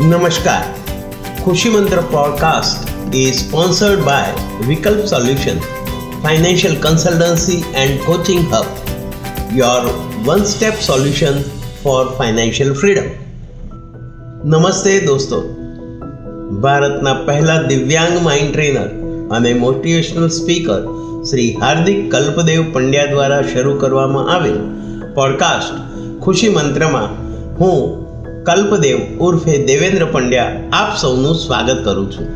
નમસ્કાર Khushi Mantra podcast is sponsored by Vikalp Solution, Financial Consultancy and Coaching Hub, your one-step solution for financial freedom. નમસ્તે દોસ્તો ભારતના પહેલા દિવ્યાંગ mind trainer અને મોટિવેશનલ સ્પીકર શ્રી હાર્દિક કલ્પદેવ પંડ્યા દ્વારા શરૂ કરવામાં આવેલ પોડકાસ્ટ ખુશી મંત્રમાં હું કલ્પદેવ ઉર્ફે દેવેન્દ્ર પંડ્યા આપ સૌનું સ્વાગત કરું છું.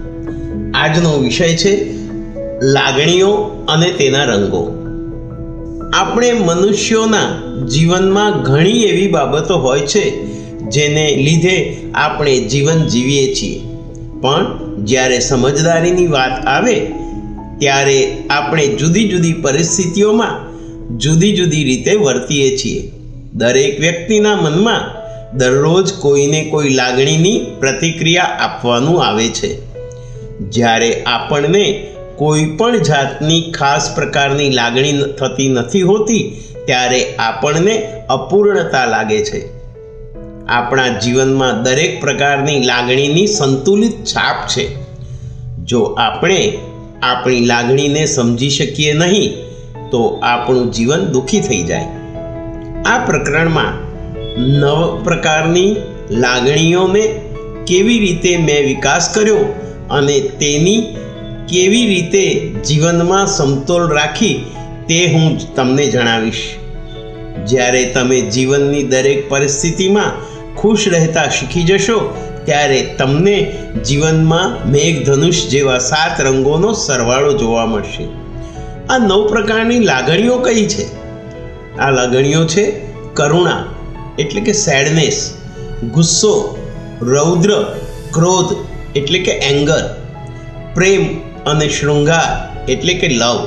આજનો વિષય છે લાગણીઓ અને તેના રંગો. આપણે મનુષ્યોના જીવનમાં ઘણી એવી બાબતો હોય છે જેને લીધે આપણે જીવન જીવીએ છીએ. પણ જ્યારે સમજદારીની વાત આવે, ત્યારે આપણે જુદી જુદી પરિસ્થિતિઓમાં જુદી જુદી રીતે વર્તીએ છીએ. દરેક વ્યક્તિના મનમાં દરરોજ કોઈને કોઈ લાગણીની પ્રતિક્રિયા આપવાનું આવે છે. જ્યારે આપણને કોઈ પણ જાતની ખાસ પ્રકારની લાગણી થતી નથી હોતી, ત્યારે આપણને અપૂર્ણતા લાગે છે. આપણા જીવનમાં દરેક પ્રકારની લાગણીની સંતુલિત છાપ છે. જો આપણે આપણી લાગણીને સમજી શકીએ નહીં, તો આપણું જીવન દુઃખી થઈ જાય. આ પ્રકરણમાં નવ પ્રકારની લાગણીઓને કેવી રીતે મેં વિકાસ કર્યો અને તેની કેવી રીતે જીવનમાં સમતોલ રાખી તે હું તમને જણાવીશ. જ્યારે તમે જીવનની દરેક પરિસ્થિતિમાં ખુશ રહેતા શીખી જશો, ત્યારે તમને જીવનમાં મેઘધનુષ જેવા સાત રંગોનો સરવાળો જોવા મળશે. આ નવ પ્રકારની લાગણીઓ કઈ છે? આ લાગણીઓ છે કરુણા એટલે કે સેડનેસ ગુસ્સો, રૌદ્ર, ક્રોધ, એટલે કે એંગર પ્રેમ અને શૃંગાર, એટલે કે લવ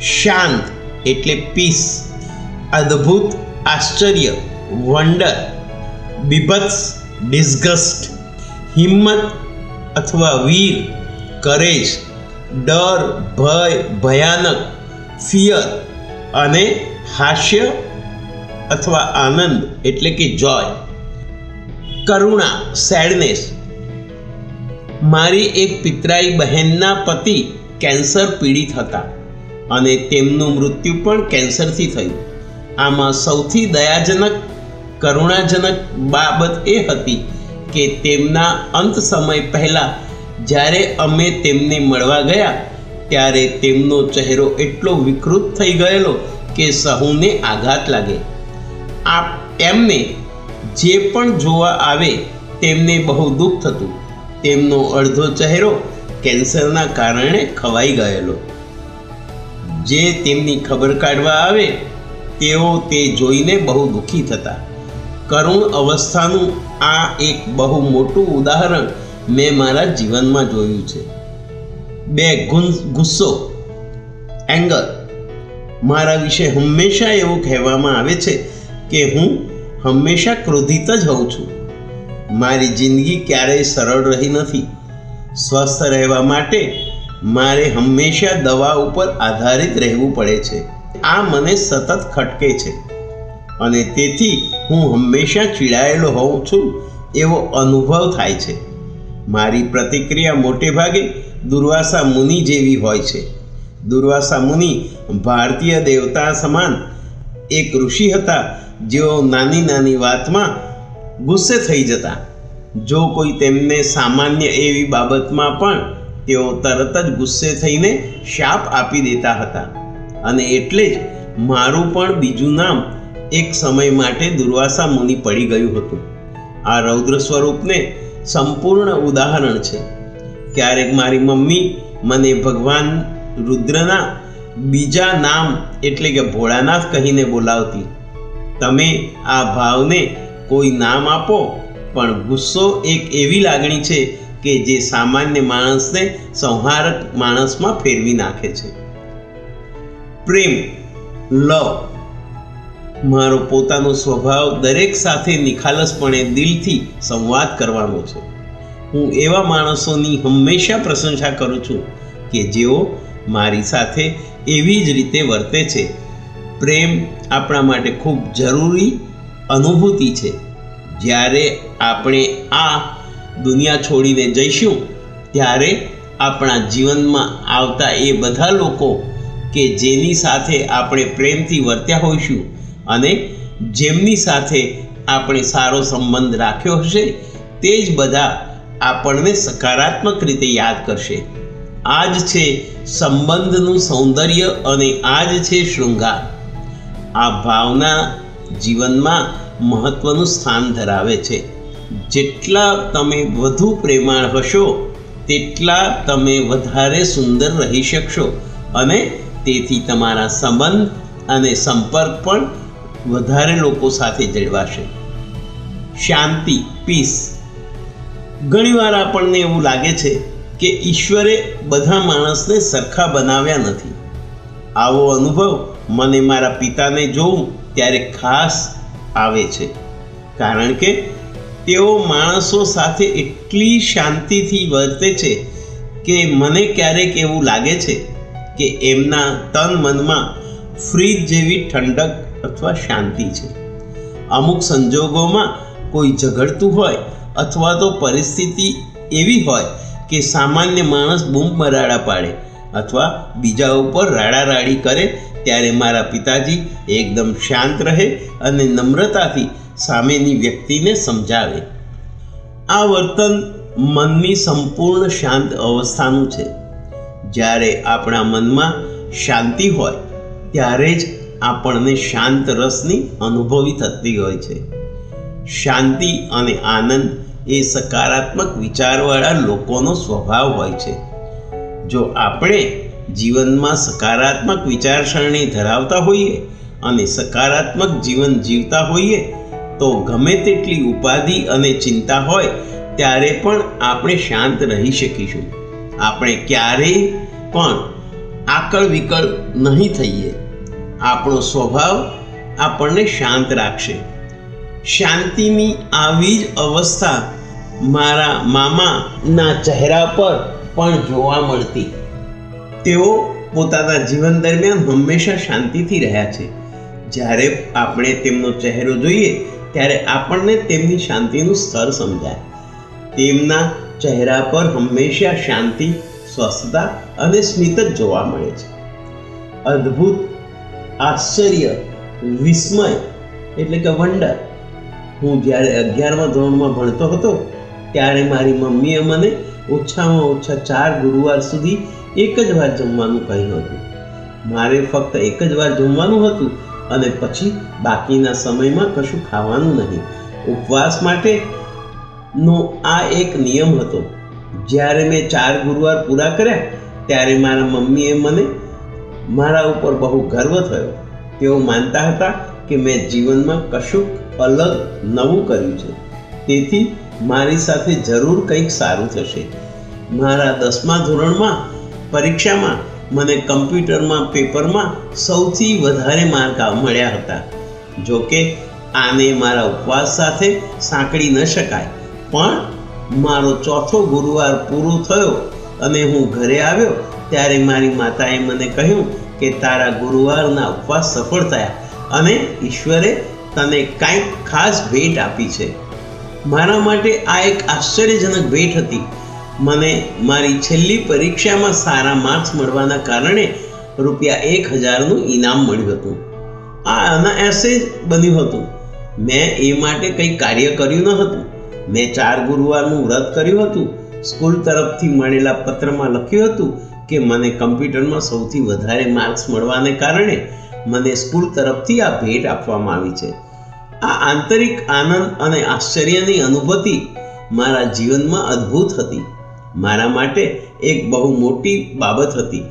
શાંત એટલે પીસ અદ્ભુત, આશ્ચર્ય વંડર બીભત્સ ડિસ્ગસ્ટ હિંમત અથવા વીર કરેજ ડર, ભય, ભયાનક ફિયર અને હાસ્ય અથવા આનંદ એટલે કે જોય કરુણા સેડનેસ મારી એક પિતરાઈ બહેનના પતિ કેન્સર પીડિત હતા અને તેમનું મૃત્યુ પણ કેન્સરથી થયું. આમાં સૌથી દયાજનક, કરુણાજનક બાબત એ હતી કે તેમના અંત સમય પહેલાં જ્યારે અમે તેમને મળવા ગયા, ત્યારે તેમનો ચહેરો એટલો વિકૃત થઈ ગયેલો કે સહુને આઘાત લાગે. આ એમને જે પણ જોવા આવે તેમને બહુ દુઃખ થતું. તેમનો અડધો ચહેરો કેન્સરના કારણે ખવાઈ ગયેલો. જે તેમની ખબર કાઢવા આવે, તેઓ તે જોઈને બહુ દુઃખી થતા. કરુણ અવસ્થાનું આ એક બહુ મોટું ઉદાહરણ મેં મારા જીવનમાં જોયું છે. બે ગુસ્સો એંગર મારા વિશે હંમેશા એવું કહેવામાં આવે છે કે હું હંમેશા ક્રોધિત જ હોઉં છું. મારી જિંદગી ક્યારેય સરળ રહી નથી. સ્વસ્થ રહેવા માટે મારે હંમેશા દવા ઉપર આધારિત રહેવું પડે છે. આ મને સતત ખટકે છે. અને તેથી હું હંમેશા ચીડાયેલો હોઉં છું એવો અનુભવ થાય છે. મારી પ્રતિક્રિયા મોટે ભાગે દુર્વાસા મુનિ જેવી હોય છે. દુર્વાસા મુનિ ભારતીય દેવતા સમાન એક ઋષિ હતા જેઓ નાની નાની વાતમાં ગુસ્સે થઈ જતા, જો કોઈ તેમને સામાન્ય એવી બાબતમાં પણ તેઓ તરત જ ગુસ્સે થઈને શાપ આપી દેતા હતા. અને એટલે જ મારું પણ બીજું નામ એક સમય માટે દુર્વાસા મુનિ પડી ગયું હતું. આ રૌદ્ર સ્વરૂપને સંપૂર્ણ ઉદાહરણ છે. ક્યારેક મારી મમ્મી મને ભગવાન રુદ્રના બીજા નામ એટલે કે ભોળાનાથ કહીને બોલાવતી. તમે આ ભાવને કોઈ નામ આપો, પણ ગુસ્સો એક એવી લાગણી છે કે જે સામાન્ય માણસને સંહારક માણસમાં ફેરવી નાખે છે. પ્રેમ, લવ, મારો પોતાનો સ્વભાવ દરેક સાથે નિખાલસપણે દિલથી સંવાદ કરવાનો છે. હું એવા માણસોની હંમેશા પ્રશંસા કરું છું કે જેઓ મારી સાથે એવી જ રીતે વર્તે છે. પ્રેમ આપણા માટે ખૂબ જરૂરી અનુભૂતિ છે. જ્યારે આપણે આ દુનિયા છોડીને જઈશું, ત્યારે આપણા જીવનમાં આવતા એ બધા લોકો કે જેની સાથે આપણે પ્રેમથી વર્ત્યા હોઈશું અને જેમની સાથે આપણે સારો સંબંધ રાખ્યો હશે, તે જ બધા આપણને સકારાત્મક રીતે યાદ કરશે. આ જ છે સંબંધનું સૌંદર્ય અને આ જ છે શૃંગાર. આ ભાવના જીવનમાં મહત્વનું સ્થાન ધરાવે છે. જેટલા તમે વધુ પ્રેમાળ હશો, તેટલા તમે વધારે સુંદર રહી શકશો અને તેથી તમારા સંબંધ અને સંપર્ક પણ વધારે લોકો સાથે જળવાશે. શાંતિ પીસ ઘણીવાર આપણને એવું લાગે છે કે ઈશ્વરે બધા માણસને સરખા બનાવ્યા નથી. આવો અનુભવ મને મારા પિતાને જોઉં ત્યારે ખાસ આવે છે. કારણ કે તેઓ માણસો સાથે એટલી શાંતિથી વર્તે છે કે મને ક્યારેક એવું લાગે છે કે એમના તન મનમાં ફ્રીજ જેવી ઠંડક અથવા શાંતિ છે. અમુક સંજોગોમાં કોઈ ઝઘડતું હોય અથવા તો પરિસ્થિતિ એવી હોય કે સામાન્ય માણસ બૂમ બરાડા પાડે અથવા બીજા ઉપર રાડારાડી કરે, ત્યારે મારા પિતાજી એકદમ શાંત રહે અને નમ્રતાથી સામેની વ્યક્તિને સમજાવે. આ વર્તન મનની સંપૂર્ણ શાંત અવસ્થાનું છે. જ્યારે આપણા મનમાં શાંતિ હોય, ત્યારે જ આપણને શાંત રસની અનુભવી થતી હોય છે. શાંતિ અને આનંદ એ સકારાત્મક વિચારવાળા લોકોનો સ્વભાવ હોય છે. જો આપણે જીવનમાં સકારાત્મક વિચારસરણી ધરાવતા હોઈએ અને સકારાત્મક જીવન જીવતા હોઈએ, તો ગમે તેટલી ઉપાધિ અને ચિંતા હોય, ત્યારે પણ આપણે શાંત રહી શકીશું. આપણે ક્યારેય પણ આકળ વિકળ નહીં થઈએ. આપણો સ્વભાવ આપણને શાંત રાખશે. શાંતિની આવી જ અવસ્થા મારા મામાના ચહેરા પર પણ જોવા મળતી. તેઓ પોતાના જીવન દરમિયાન હંમેશા શાંતિથી રહ્યા છે. જ્યારે આપણે તેમનો ચહેરો જોઈએ, ત્યારે આપણને તેમની શાંતિનું સ્તર સમજાય. તેમના ચહેરા પર હંમેશા શાંતિ, સ્વસ્થતા અને સ્મિત જ જોવા મળે છે. અદ્ભુત, આશ્ચર્ય, વિસ્મય એટલે કે વંડર. હું જ્યારે અગિયારમા ધોરણમાં ભણતો હતો, ત્યારે મારી મમ્મીએ મને ઓછામાં ઓછા ચાર ગુરુવાર સુધી એક જ વાર જમવાનું કહ્યું હતું. મારે ફક્ત એક જ વાર જમવાનું હતું અને પછી બાકીના સમયમાં કશું ખાવાનું નહીં. ઉપવાસ માટે નો આ એક નિયમ હતો. જ્યારે મેં ચાર ગુરુવાર પૂરા કર્યા, ત્યારે મારા મમ્મીએ મને મારા ઉપર બહુ ગર્વ થયો. તેઓ માનતા હતા કે મેં જીવનમાં કશુંક અલગ નવું કર્યું છે. તેથી મારી સાથે જરૂર કંઈક સારું થશે. મારા દસમા ધોરણમાં, પરીક્ષામાં, મને કમ્પ્યુટરમાં, પેપરમાં સૌથી વધારે માર્ક મળ્યા હતા. જો કે, આને મારા ઉપવાસ સાથે સાંકળી ન શકાય. પણ, મારો ચોથો ગુરુવાર પૂરો થયો અને હું ઘરે આવ્યો, ત્યારે મારી માતાએ મને કહ્યું કે તારા ગુરુવારના ઉપવાસ સફળ થયા અને ઈશ્વરે તને કાંઈક ખાસ ભેટ આપી છે. મારા માટે આ એક આશ્ચર્યજનક ભેટ હતી. મને મારી છેલ્લી પરીક્ષામાં સારા માર્ક્સ મળવાના કારણે રૂપિયા એક હજારનું ઇનામ મળ્યું હતું. આ અનાયાસે બન્યું હતું. મેં એ માટે કંઈ કાર્ય કર્યું ન હતું. મેં ચાર ગુરુવારનું વ્રત કર્યું હતું. સ્કૂલ તરફથી મળેલા પત્રમાં લખ્યું હતું કે મને કમ્પ્યુટરમાં સૌથી વધારે માર્ક્સ મળવાને કારણે મને સ્કૂલ તરફથી આ ભેટ આપવામાં આવી છે. આ આંતરિક આનંદ અને આશ્ચર્યની અનુભૂતિ મારા જીવનમાં અદ્ભુત હતી. મારા માટે એક બહુ મોટી બાબત હતી.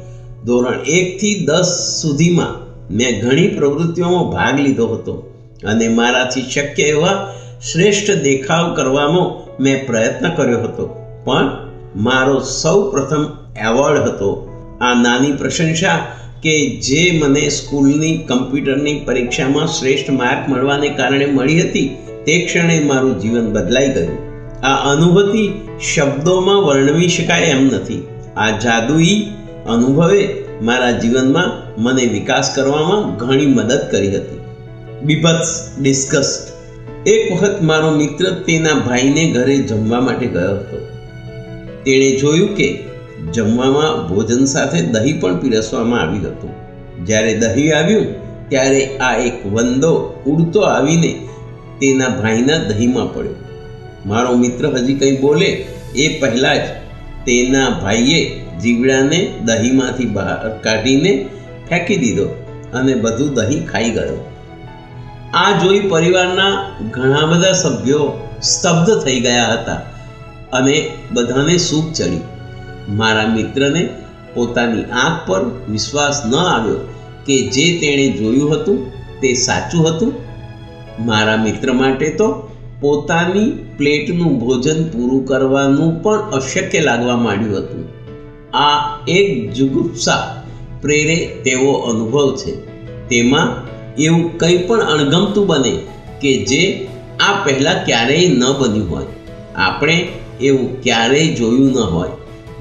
ધોરણ એકથી દસ સુધીમાં મેં ઘણી પ્રવૃત્તિઓમાં ભાગ લીધો હતો અને મારાથી શક્ય એવા શ્રેષ્ઠ દેખાવ કરવાનો મેં પ્રયત્ન કર્યો હતો. પણ મારો સૌ પ્રથમ એવોર્ડ હતો. આ નાની પ્રશંસા કે જે મને સ્કૂલની કમ્પ્યુટરની પરીક્ષામાં શ્રેષ્ઠ માર્ક મળવાને કારણે મળી હતી, તે ક્ષણે મારું જીવન બદલાઈ ગયું. આ અનુભૂતિ શબ્દોમાં વર્ણવી શકાય એમ નથી. આ જાદુઈ અનુભવે મારા જીવનમાં મને વિકાસ કરવામાં ઘણી મદદ કરી હતી. બીભત્સ ડિસ્કસ્ટ એક વખત મારો મિત્ર તેના ભાઈને ઘરે જમવા માટે ગયો હતો. તેણે જોયું કે જમવામાં ભોજન સાથે દહીં પણ પીરસવામાં આવ્યું હતું. જ્યારે દહીં આવ્યું, ત્યારે આ એક વંદો ઉડતો આવીને તેના ભાઈના દહીંમાં પડ્યો. મારો મિત્ર હજી કંઈ બોલે? એ પહેલાં જ તેના ભાઈએ જીવડાને દહીંમાંથી બહાર કાઢીને ફેંકી દીધો અને બધું દહીં ખાઈ ગયો. આ જોઈ પરિવારના ઘણા બધા સભ્યો સ્તબ્ધ થઈ ગયા હતા અને બધાને સૂપ ચડી મારા મિત્રને પોતાની આંખ પર વિશ્વાસ ન આવ્યો કે જે તેણે જોયું હતું તે સાચું હતું. મારા મિત્ર માટે તો પોતાની પ્લેટનું ભોજન પૂરું કરવાનું પણ અશક્ય લાગવા માંડ્યું હતું. આ એક જુગુપ્સા પ્રેરે તેવો અનુભવ છે. તેમાં એવું કંઈ પણ અણગમતું બને કે જે આ પહેલાં ક્યારેય ન બન્યું હોય. આપણે એવું ક્યારેય જોયું ન હોય.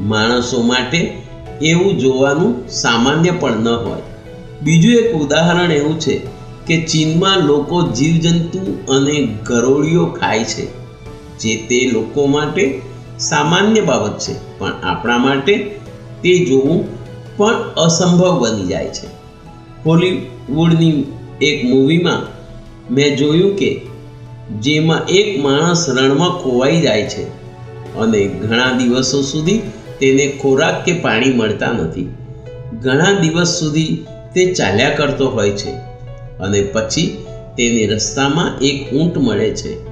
માણસો માટે એવું જોવાનું સામાન્ય પણ ન હોય. બીજું એક ઉદાહરણ એવું છે કે ચીનમાં લોકો જીવજંતુ અને ગરોળીઓ ખાય છે, જે તે લોકો માટે સામાન્ય બાબત છે, પણ આપણા માટે તે જોવું પણ અસંભવ બની જાય છે. હોલીવુડની એક મૂવીમાં મેં જોયું કે જેમાં એક માણસ રણમાં ખોવાઈ જાય છે અને ઘણા દિવસો સુધી તેને ખોરાક કે પાણી મળતા નથી. ઘણા દિવસ સુધી તે ચાલ્યા કરતો હોય છે અને પછી તેને રસ્તામાં એક ઊંટ મળે છે.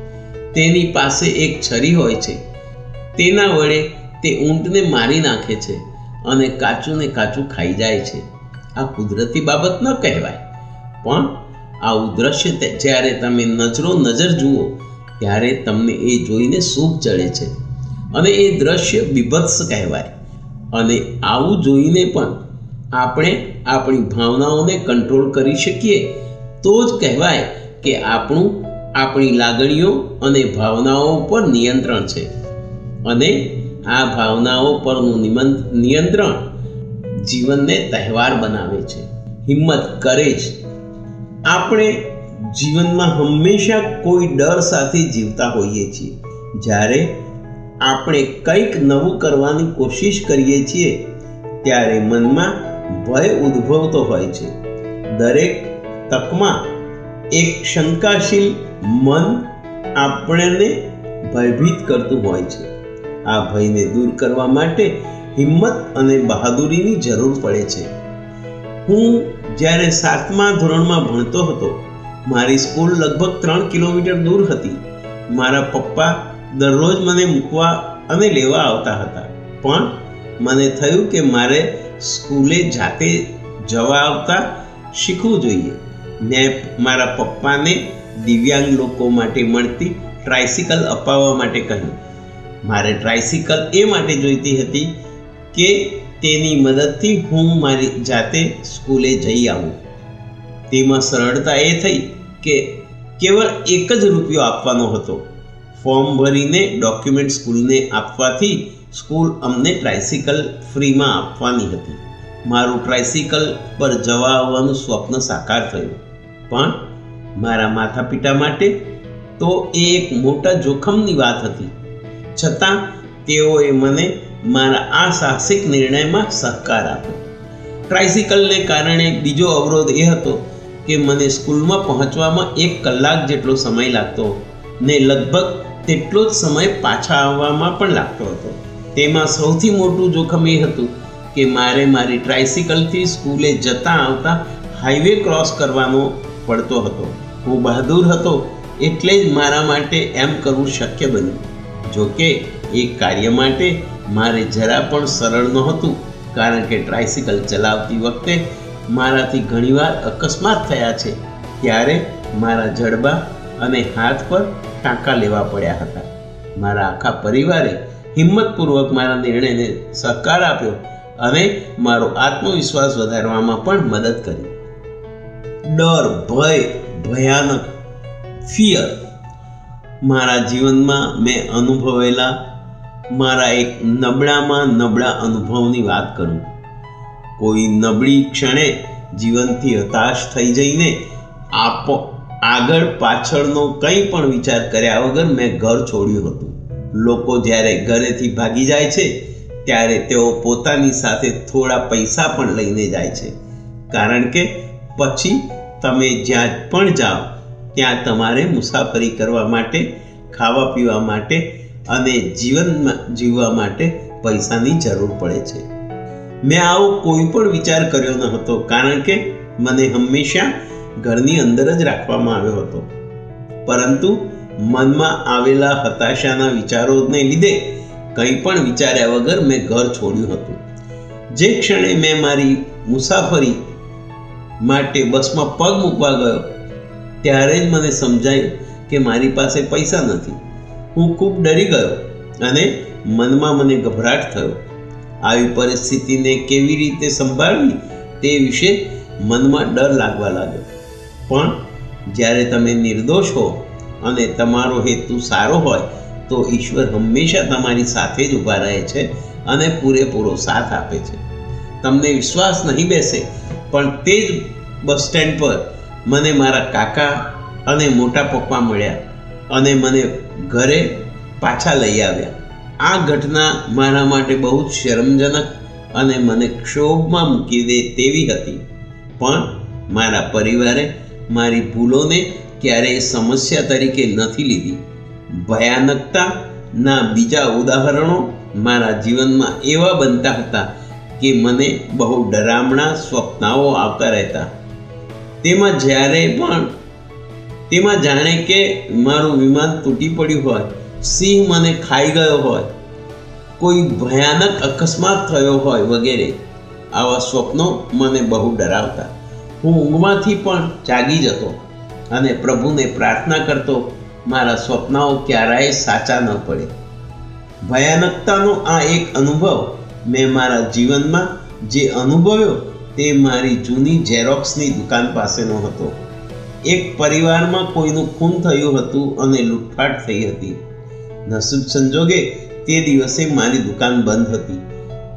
તેની પાસે એક છરી હોય છે. તેના વડે તે ઊંટને મારી નાખે છે અને કાચું ને કાચું ખાઈ જાય છે. આ કુદરતી બાબત ન કહેવાય. પણ આવું દ્રશ્ય જ્યારે તમે નજરો નજર જુઓ, ત્યારે તમને એ જોઈને સૂપ ચડે છે. અને એ દ્રશ્ય બીભત્સ કહેવાય. અને આવું જોઈને પણ આપણે આપણી ભાવનાઓને કંટ્રોલ કરી શકીએ. તો જ કહેવાય કે આપણું, આપણી લાગણીઓ અને ભાવનાઓ પર નિયંત્રણ છે. અને આ ભાવનાઓ પરનું નિયંત્રણ જીવનને તહેવાર બનાવે છે. હિંમત કરે છે આપણે જીવનમાં હંમેશા કોઈ ડર સાથે જીવતા હોઈએ છીએ. જ્યારે આપણે કંઈક નવું કરવાની કોશિશ કરીએ છીએ, ત્યારે મનમાં ભય ઉદ્ભવતો હોય છે. દરેક તકમાં એક શંકાશીલ મન આપણને ભયભીત કરતું હોય છે. આ ભયને દૂર કરવા માટે હિંમત અને બહાદુરીની જરૂર પડે છે. હું જ્યારે સાતમા ધોરણમાં ભણતો હતો, મારી સ્કૂલ લગભગ ત્રણ કિલોમીટર દૂર હતી. મારા પપ્પા દરરોજ મને મૂકવા અને લેવા આવતા હતા. પણ મને થયું કે મારે સ્કૂલે જાતે જવા આવતા શીખવું જોઈએ. મેં મારા પપ્પાને દિવ્યાંગ લોકો માટે મળતી ટ્રાયસિકલ અપાવવા માટે કહ્યું. મારે ટ્રાયસિકલ એ માટે જોઈતી હતી કે તેની મદદથી હું મારી જાતે સ્કૂલે જઈ આવું. તેમાં સરળતા એ થઈ કે કેવળ એક જ રૂપિયો આપવાનો હતો. ફોર્મ ભરીને ડોક્યુમેન્ટ સ્કૂલને આપવાથી સ્કૂલ અમને ટ્રાયસિકલ ફ્રીમાં આપવાની હતી. મારું ટ્રાયસિકલ પર જવા આવવાનું સ્વપ્ન સાકાર થયું. પણ મારા માતા પિતા માટે તો એ એક મોટા જોખમની વાત હતી. છતાં તેઓએ મને મારા આ સાહસિક નિર્ણયમાં સહકાર આપ્યો. ટ્રાયસિકલને કારણે બીજો અવરોધ એ હતો કે મને સ્કૂલમાં પહોંચવામાં એક કલાક જેટલો સમય લાગતો ને લગભગ તેટલો જ સમય પાછા આવવામાં પણ લાગતો હતો. તેમાં સૌથી મોટું જોખમ એ હતું કે મારે મારી ટ્રાયસિકલથી સ્કૂલે જતા આવતા હાઈવે ક્રોસ કરવાનો પડતો હતો. હું બહાદુર હતો એટલે જ મારા માટે એમ કરવું શક્ય બન્યું. જોકે એ કાર્ય માટે મારે જરા પણ સરળ નહોતું, કારણ કે ટ્રાયસિકલ ચલાવતી વખતે મારાથી ઘણીવાર અકસ્માત થયા છે. ત્યારે મારા જડબા અને હાથ પર ટાંકા લેવા પડ્યા હતા. મારા આખા પરિવારે હિંમતપૂર્વક મારા નિર્ણયને સહકાર આપ્યો અને મારો આત્મવિશ્વાસ વધારવામાં પણ મદદ કરી. ડર, ભય, ભયાનક ફિયર મારા જીવનમાં મેં અનુભવેલા મારા એક નબળામાં નબળા અનુભવની વાત કરું. કોઈ નબળી ક્ષણે જીવનથી હતાશ થઈ જઈને આપો આગળ પાછળનો કંઈ પણ વિચાર કર્યા વગર મેં ઘર છોડ્યું હતું. લોકો જ્યારે ઘરેથી ભાગી જાય છે, ત્યારે તેઓ પોતાની સાથે થોડા પૈસા પણ લઈને જાય છે. કારણ કે પછી તમે જ્યાં પણ જાઓ, ત્યાં તમારે મુસાફરી કરવા માટે, ખાવા પીવા માટે અને જીવનમાં જીવવા માટે પૈસાની જરૂર પડે છે. મેં આવો કોઈ પણ વિચાર કર્યો ન હતો, કારણ કે મને હંમેશા ઘરની અંદર જ રાખવામાં આવ્યો હતો. પરંતુ મનમાં આવેલા હતાશાના વિચારોને લીધે કંઈ પણ વિચાર્યા વગર મેં ઘર છોડ્યું હતું. જે ક્ષણે મેં મારી મુસાફરી માટે બસમાં પગ મૂકવા ગયો, ત્યારે જ મને સમજાયું કે મારી પાસે પૈસા નથી. હું ખૂબ ડરી ગયો અને મનમાં મને ગભરાટ થયો. આવી પરિસ્થિતિને કેવી રીતે સંભાળવી તે વિશે મનમાં ડર લાગવા લાગ્યો. પણ જ્યારે તમે નિર્દોષ હો અને તમારો હેતુ સારો હોય, તો ઈશ્વર હંમેશા તમારી સાથે જ ઊભા રહે છે અને પૂરેપૂરો સાથ આપે છે. તમને વિશ્વાસ નહીં બેસે, પણ તે જ બસ સ્ટેન્ડ પર મને મારા કાકા અને મોટા પપ્પા મળ્યા અને મને ઘરે પાછા લઈ આવ્યા. આ ઘટના મારા માટે બહુ જ શરમજનક અને મને ક્ષોભમાં મૂકી દે તેવી હતી. પણ મારા પરિવારે મારી ભૂલોને ક્યારેય સમસ્યા તરીકે નથી લીધી. ભયાનકતાના બીજા ઉદાહરણો મારા જીવનમાં એવા બનતા હતા કે મને બહુ ડરામણા સ્વપ્નાઓ આવતા રહેતા. તેમાં જ્યારે પણ, તેમાં જાણે કે મારું વિમાન તૂટી પડ્યું હોય, સિંહ મને ખાઈ ગયો હોય, કોઈ ભયાનક અકસ્માત થયો હોય વગેરે, આવા સ્વપ્નો મને બહુ ડરાવતા. હું ઊંઘમાંથી પણ જાગી જતો અને પ્રભુને પ્રાર્થના કરતો, મારા સ્વપ્નાઓ ક્યારેય સાચા ન પડે. ભયાનકતાનો આ એક અનુભવ મેં મારા જીવનમાં જે અનુભવ્યો તે મારી જૂની ઝેરોક્સની દુકાન પાસેનો હતો. એક પરિવારમાં કોઈનું ખૂન થયું હતું અને લૂંટફાટ થઈ હતી. નસીબ સંજોગે તે દિવસે મારી દુકાન બંધ હતી.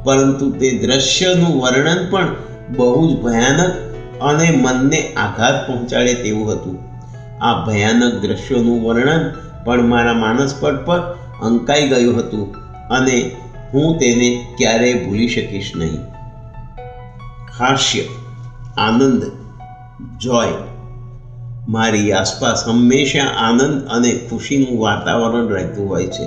પરંતુ તે દ્રશ્યનું વર્ણન પણ બહુ જ ભયાનક અને મનને આઘાત પહોંચાડે તેવું હતું. આ ભયાનક દ્રશ્યોનું વર્ણન પણ મારા માનસપટ પર અંકાઈ ગયું હતું અને હું તેને ક્યારેય ભૂલી શકીશ નહીં. હાસ્ય, આનંદ, જોય. મારી આસપાસ હંમેશા આનંદ અને ખુશીનું વાતાવરણ રહેતું હોય છે.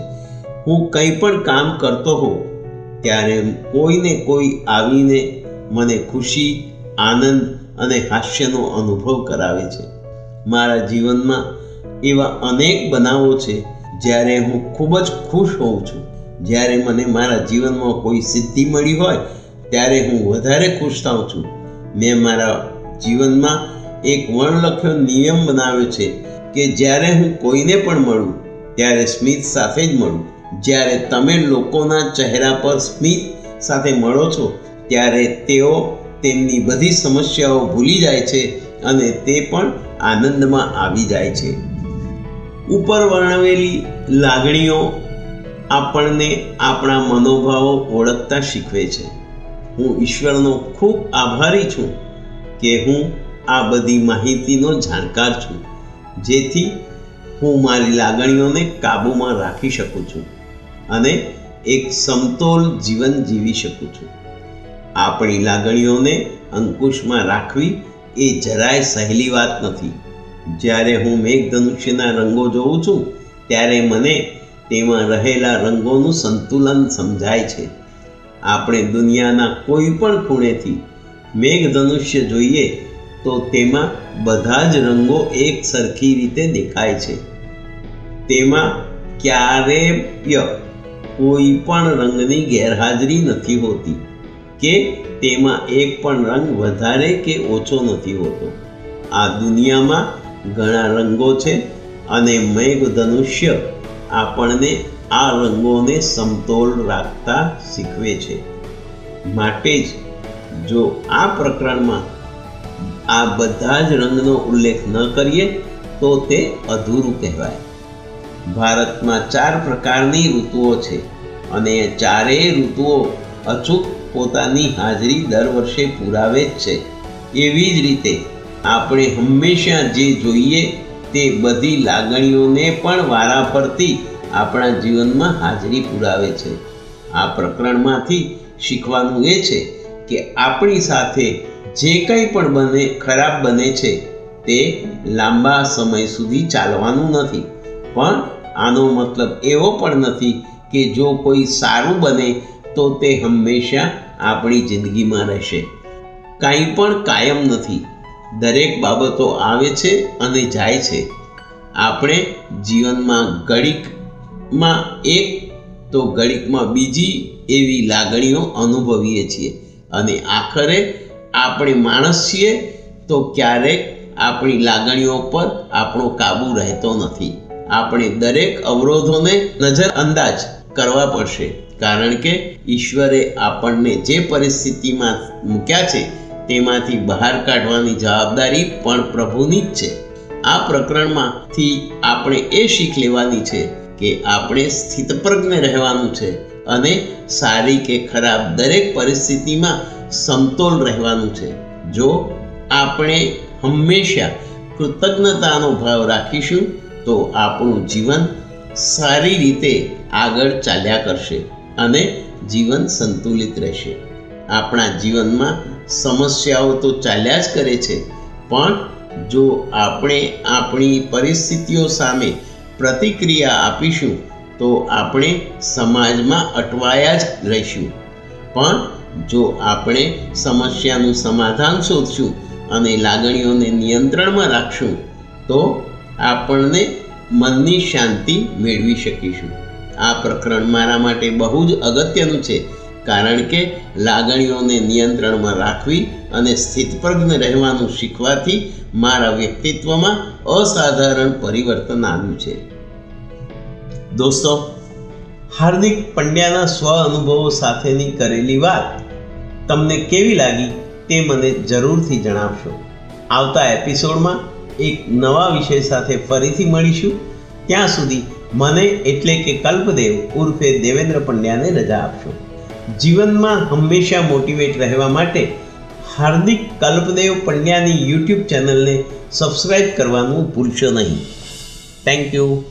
હું કંઈ પણ કામ કરતો હોઉં, ત્યારે કોઈને કોઈ આવીને મને ખુશી, આનંદ અને હાસ્યનો અનુભવ કરાવે છે. મારા જીવનમાં એવા અનેક બનાવો છે જ્યારે હું ખૂબ જ ખુશ હોઉં છું. જ્યારે મને મારા જીવનમાં કોઈ સિદ્ધિ મળી હોય, ત્યારે હું વધારે ખુશ થાઉં છું. મેં મારા જીવનમાં એક વર્ણલખ્યો નિયમ બનાવ્યો છે કે જ્યારે હું કોઈને પણ મળું, ત્યારે સ્મિત સાથે જ મળું. જ્યારે તમે લોકોના ચહેરા પર સ્મિત સાથે મળો છો, ત્યારે તેઓ તેમની બધી સમસ્યાઓ ભૂલી જાય છે અને તે પણ આનંદમાં આવી જાય છે. ઉપર વર્ણવેલી લાગણીઓ આપણને આપણા મનોભાવો ઓળખતા શીખવે છે. હું ઈશ્વરનો ખૂબ આભારી છું કે હું આ બધી માહિતીનો જાણકાર છું, જેથી હું મારી લાગણીઓને કાબૂમાં રાખી શકું છું અને એક સમતોલ જીવન જીવી શકું છું. આપણી લાગણીઓને અંકુશમાં રાખવી એ જરાય સહેલી વાત નથી. જ્યારે હું મેઘધનુષ્યના રંગો જોઉં છું, ત્યારે મને તેમાં રહેલા રંગોનું સંતુલન સમજાય છે. આપણે દુનિયાના કોઈ પણ ખૂણેથી મેઘધનુષ્ય જોઈએ, તો તેમાં બધા જ રંગો એક સરખી રીતે દેખાય છે. તેમાં ક્યારેય કોઈ પણ રંગની ગેરહાજરી નથી હોતી. કે તેમાં એક પણ રંગ વધારે કે ઓછો નથી હોતો. આ દુનિયામાં ઘણા રંગો છે અને મેઘધનુષ્ય આપણને આ રંગોને સમતોલ રાખતા શીખવે છે. માટે જ જો આ પ્રકરણમાં આ બધા જ રંગનો ઉલ્લેખ ન કરીએ તો તે અધૂરું કહેવાય. ભારતમાં ચાર પ્રકારની ઋતુઓ છે અને ચારેય ઋતુઓ અચૂક પોતાની હાજરી દર વર્ષે પુરાવે જ છે. એવી જ રીતે આપણે હંમેશા જે જોઈએ તે બધી લાગણીઓને પણ વારાફરતી આપણા જીવનમાં હાજરી પુરાવે છે. આ પ્રકરણમાંથી શીખવાનું એ છે કે આપણી સાથે જે કંઈ પણ બને ખરાબ બને છે તે લાંબા સમય સુધી ચાલવાનું નથી. પણ આનો મતલબ એવો પણ નથી કે જો કોઈ સારું બને તો તે હંમેશા આપણી જિંદગીમાં રહેશે. કાંઈ પણ કાયમ નથી. દરેક બાબતો આવે છે અને જાય છે. આપણે જીવનમાં ઘડીકમાં એક, તો ઘડીકમાં બીજી એવી લાગણીઓ અનુભવીએ છીએ. અને આખરે આપણે માણસ છીએ, તો ક્યારેક આપણી લાગણીઓ પર આપણો કાબૂ રહેતો નથી. આપણે દરેક અવરોધોને નજરઅંદાજ કરવા પડશે. કારણ કે ઈશ્વરે આપણને જે પરિસ્થિતિમાં મૂક્યા છે, તેમાંથી બહાર કાઢવાની જવાબદારી પણ પ્રભુની જ છે. આ પ્રકરણમાંથી આપણે એ શીખ લેવાની છે કે આપણે સ્થિતપ્રજ્ઞ રહેવાનું છે અને સારી કે ખરાબ દરેક પરિસ્થિતિમાં સમતોલ રહેવાનું છે. જો આપણે હંમેશા કૃતજ્ઞતાનો ભાવ રાખીશું, તો આપણું જીવન સારી રીતે આગળ ચાલ્યા કરશે. અને જીવન સંતુલિત રહેશે. આપણા જીવનમાં સમસ્યાઓ તો ચાલ્યા જ કરે છે, પણ જો આપણે આપણી પરિસ્થિતિઓ સામે પ્રતિક્રિયા આપીશું, તો આપણે સમાજમાં અટવાયા જ રહીશું. પણ જો આપણે સમસ્યાનું સમાધાન શોધશું અને લાગણીઓને નિયંત્રણમાં રાખશું, તો આપણને મનની શાંતિ મેળવી શકીશું. આ પ્રકરણ મારા માટે બહુ જ અગત્યનું છે, કારણ કે લાગણીઓને નિયંત્રણમાં રાખવી અને સ્થિતપ્રજ્ઞ રહેવાનું શીખવાથી મારા વ્યક્તિત્વમાં અસાધારણ પરિવર્તન આવ્યું છે. દોસ્તો, હાર્દિક પંડ્યાના સ્વ અનુભવો સાથેની કરેલી વાત તમને કેવી લાગી તે મને જરૂરથી જણાવશો. આવતા એપિસોડમાં એક નવા વિષય સાથે ફરીથી મળીશું. ત્યાં સુધી મને એટલે કે કલ્પદેવ ઉર્ફે દેવેન્દ્ર પંડ્યાને રજા આપશો. જીવનમાં હંમેશા મોટિવેટ રહેવા માટે હાર્દિક કલ્પદેવ પંડ્યાની યુટ્યુબ ચેનલને સબસ્ક્રાઈબ કરવાનું ભૂલશો નહીં. Thank you